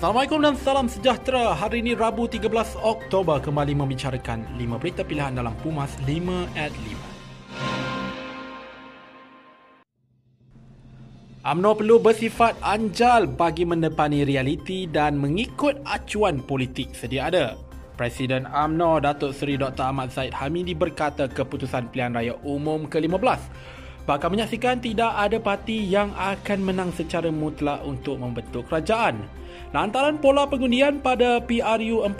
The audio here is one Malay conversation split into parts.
Assalamualaikum dan salam sejahtera. Hari ini Rabu 13 Oktober kembali membicarakan 5 berita pilihan dalam Pumas 5 at 5. UMNO perlu bersifat anjal bagi mendepani realiti dan mengikut acuan politik sedia ada. Presiden UMNO Datuk Seri Dr. Ahmad Zaid Hamidi berkata keputusan pilihan raya umum ke-15 bakal menyaksikan tidak ada parti yang akan menang secara mutlak untuk membentuk kerajaan. Lantaran pola pengundian pada PRU 14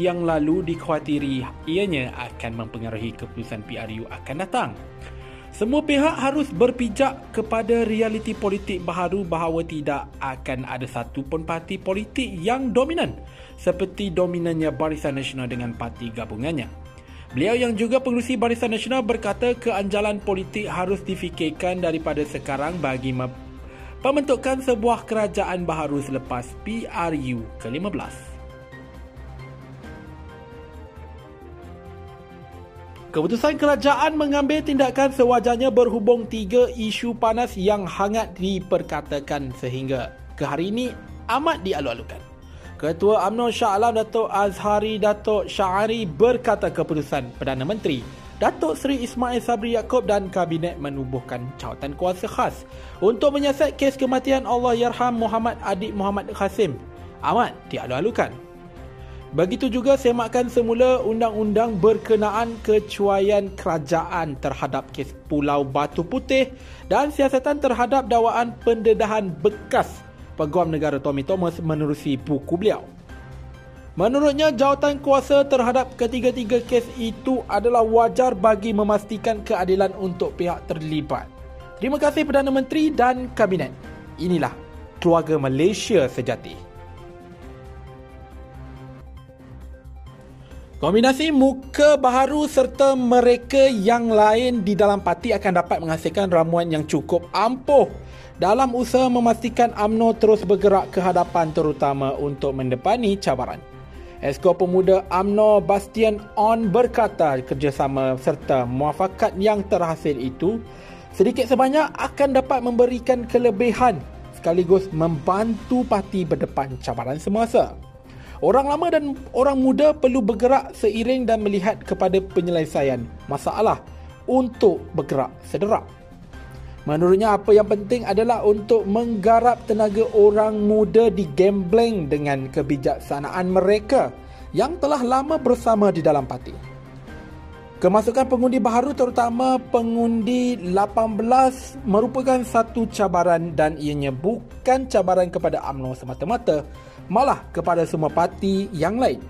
yang lalu dikhawatiri ianya akan mempengaruhi keputusan PRU akan datang. Semua pihak harus berpijak kepada realiti politik baharu bahawa tidak akan ada satu pun parti politik yang dominan seperti dominannya Barisan Nasional dengan parti gabungannya. Beliau yang juga pengurusi Barisan Nasional berkata keanjalan politik harus difikirkan daripada sekarang bagi pembentukan sebuah kerajaan baharu selepas PRU ke-15. Keputusan kerajaan mengambil tindakan sewajarnya berhubung tiga isu panas yang hangat diperkatakan sehingga ke hari ini amat dialu-alukan. Ketua UMNO Shah Alam Datuk Azhari Datuk Syahari berkata keputusan Perdana Menteri Datuk Seri Ismail Sabri Yaakob dan Kabinet menubuhkan jawatan kuasa khas untuk menyiasat kes kematian Allah Yarham Muhammad Adik Muhammad Qasim amat dialu-alukan. Begitu juga semakan semula undang-undang berkenaan kecuaian kerajaan terhadap kes Pulau Batu Putih dan siasatan terhadap dakwaan pendedahan bekas Peguam Negara Tommy Thomas menerusi buku beliau. Menurutnya, jawatan kuasa terhadap ketiga-tiga kes itu adalah wajar bagi memastikan keadilan untuk pihak terlibat. Terima kasih Perdana Menteri dan Kabinet. Inilah keluarga Malaysia sejati. Kombinasi muka baharu serta mereka yang lain di dalam parti akan dapat menghasilkan ramuan yang cukup ampuh dalam usaha memastikan AMNO terus bergerak ke hadapan terutama untuk mendepani cabaran. Esko Pemuda AMNO Bastian On berkata kerjasama serta muafakat yang terhasil itu sedikit sebanyak akan dapat memberikan kelebihan sekaligus membantu parti berdepan cabaran semasa. Orang lama dan orang muda perlu bergerak seiring dan melihat kepada penyelesaian masalah untuk bergerak sederak. Menurutnya apa yang penting adalah untuk menggarap tenaga orang muda di gambling dengan kebijaksanaan mereka yang telah lama bersama di dalam parti. Kemasukan pengundi baharu terutama pengundi 18 merupakan satu cabaran dan ianya bukan cabaran kepada UMNO semata-mata malah kepada semua parti yang lain.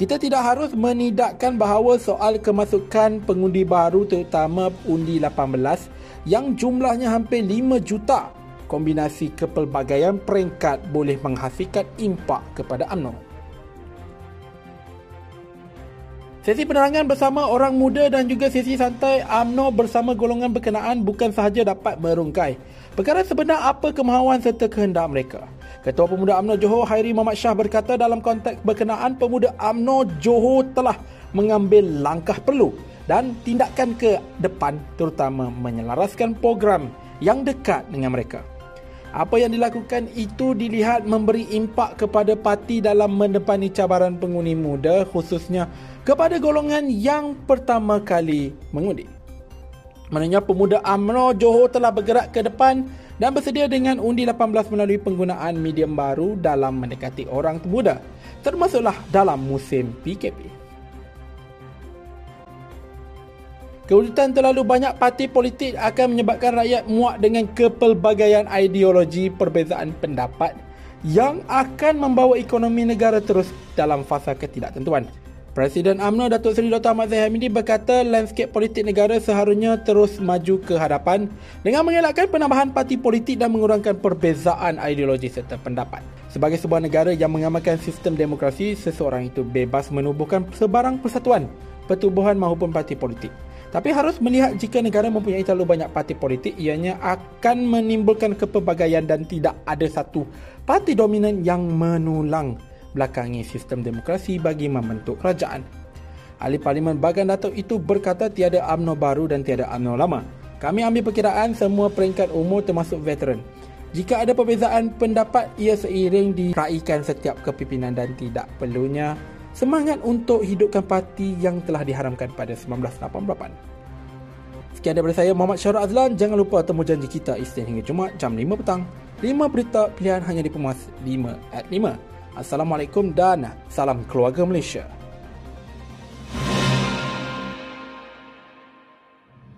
Kita tidak harus menidakkan bahawa soal kemasukan pengundi baru terutama undi 18 yang jumlahnya hampir 5 juta kombinasi kepelbagaian peringkat boleh menghasilkan impak kepada UMNO. Sesi penerangan bersama orang muda dan juga sesi santai UMNO bersama golongan berkenaan bukan sahaja dapat merungkai perkara sebenar apa kemahuan serta kehendak mereka. Ketua Pemuda UMNO Johor Hairi Muhammad Shah berkata dalam konteks berkenaan Pemuda UMNO Johor telah mengambil langkah perlu dan tindakan ke depan terutama menyelaraskan program yang dekat dengan mereka. Apa yang dilakukan itu dilihat memberi impak kepada parti dalam mendepani cabaran pengundi muda khususnya kepada golongan yang pertama kali mengundi. Menurutnya pemuda AMNO Johor telah bergerak ke depan dan bersedia dengan undi 18 melalui penggunaan medium baru dalam mendekati orang muda termasuklah dalam musim PKP. Kewujudan terlalu banyak parti politik akan menyebabkan rakyat muak dengan kepelbagaian ideologi perbezaan pendapat yang akan membawa ekonomi negara terus dalam fasa ketidaktentuan. Presiden UMNO Datuk Seri Dr. Ahmad Zahid Hamidi berkata landscape politik negara seharusnya terus maju ke hadapan dengan mengelakkan penambahan parti politik dan mengurangkan perbezaan ideologi serta pendapat. Sebagai sebuah negara yang mengamalkan sistem demokrasi, seseorang itu bebas menubuhkan sebarang persatuan, pertubuhan maupun parti politik. Tapi harus melihat jika negara mempunyai terlalu banyak parti politik ianya akan menimbulkan kepelbagaian dan tidak ada satu parti dominan yang menulang belakangi sistem demokrasi bagi membentuk kerajaan. Ahli Parlimen Bagan Datuk itu berkata tiada UMNO baru dan tiada UMNO lama. Kami ambil perkiraan semua peringkat umur termasuk veteran. Jika ada perbezaan pendapat, ia seiring diraikan setiap kepimpinan dan tidak perlunya semangat untuk hidupkan parti yang telah diharamkan pada 1988. Sekian daripada saya Muhammad Syarul Azlan. Jangan lupa temu janji kita Isnin hingga Jumaat jam 5 petang. 5 berita pilihan hanya di Pemas 5 at 5. Assalamualaikum dan salam keluarga Malaysia.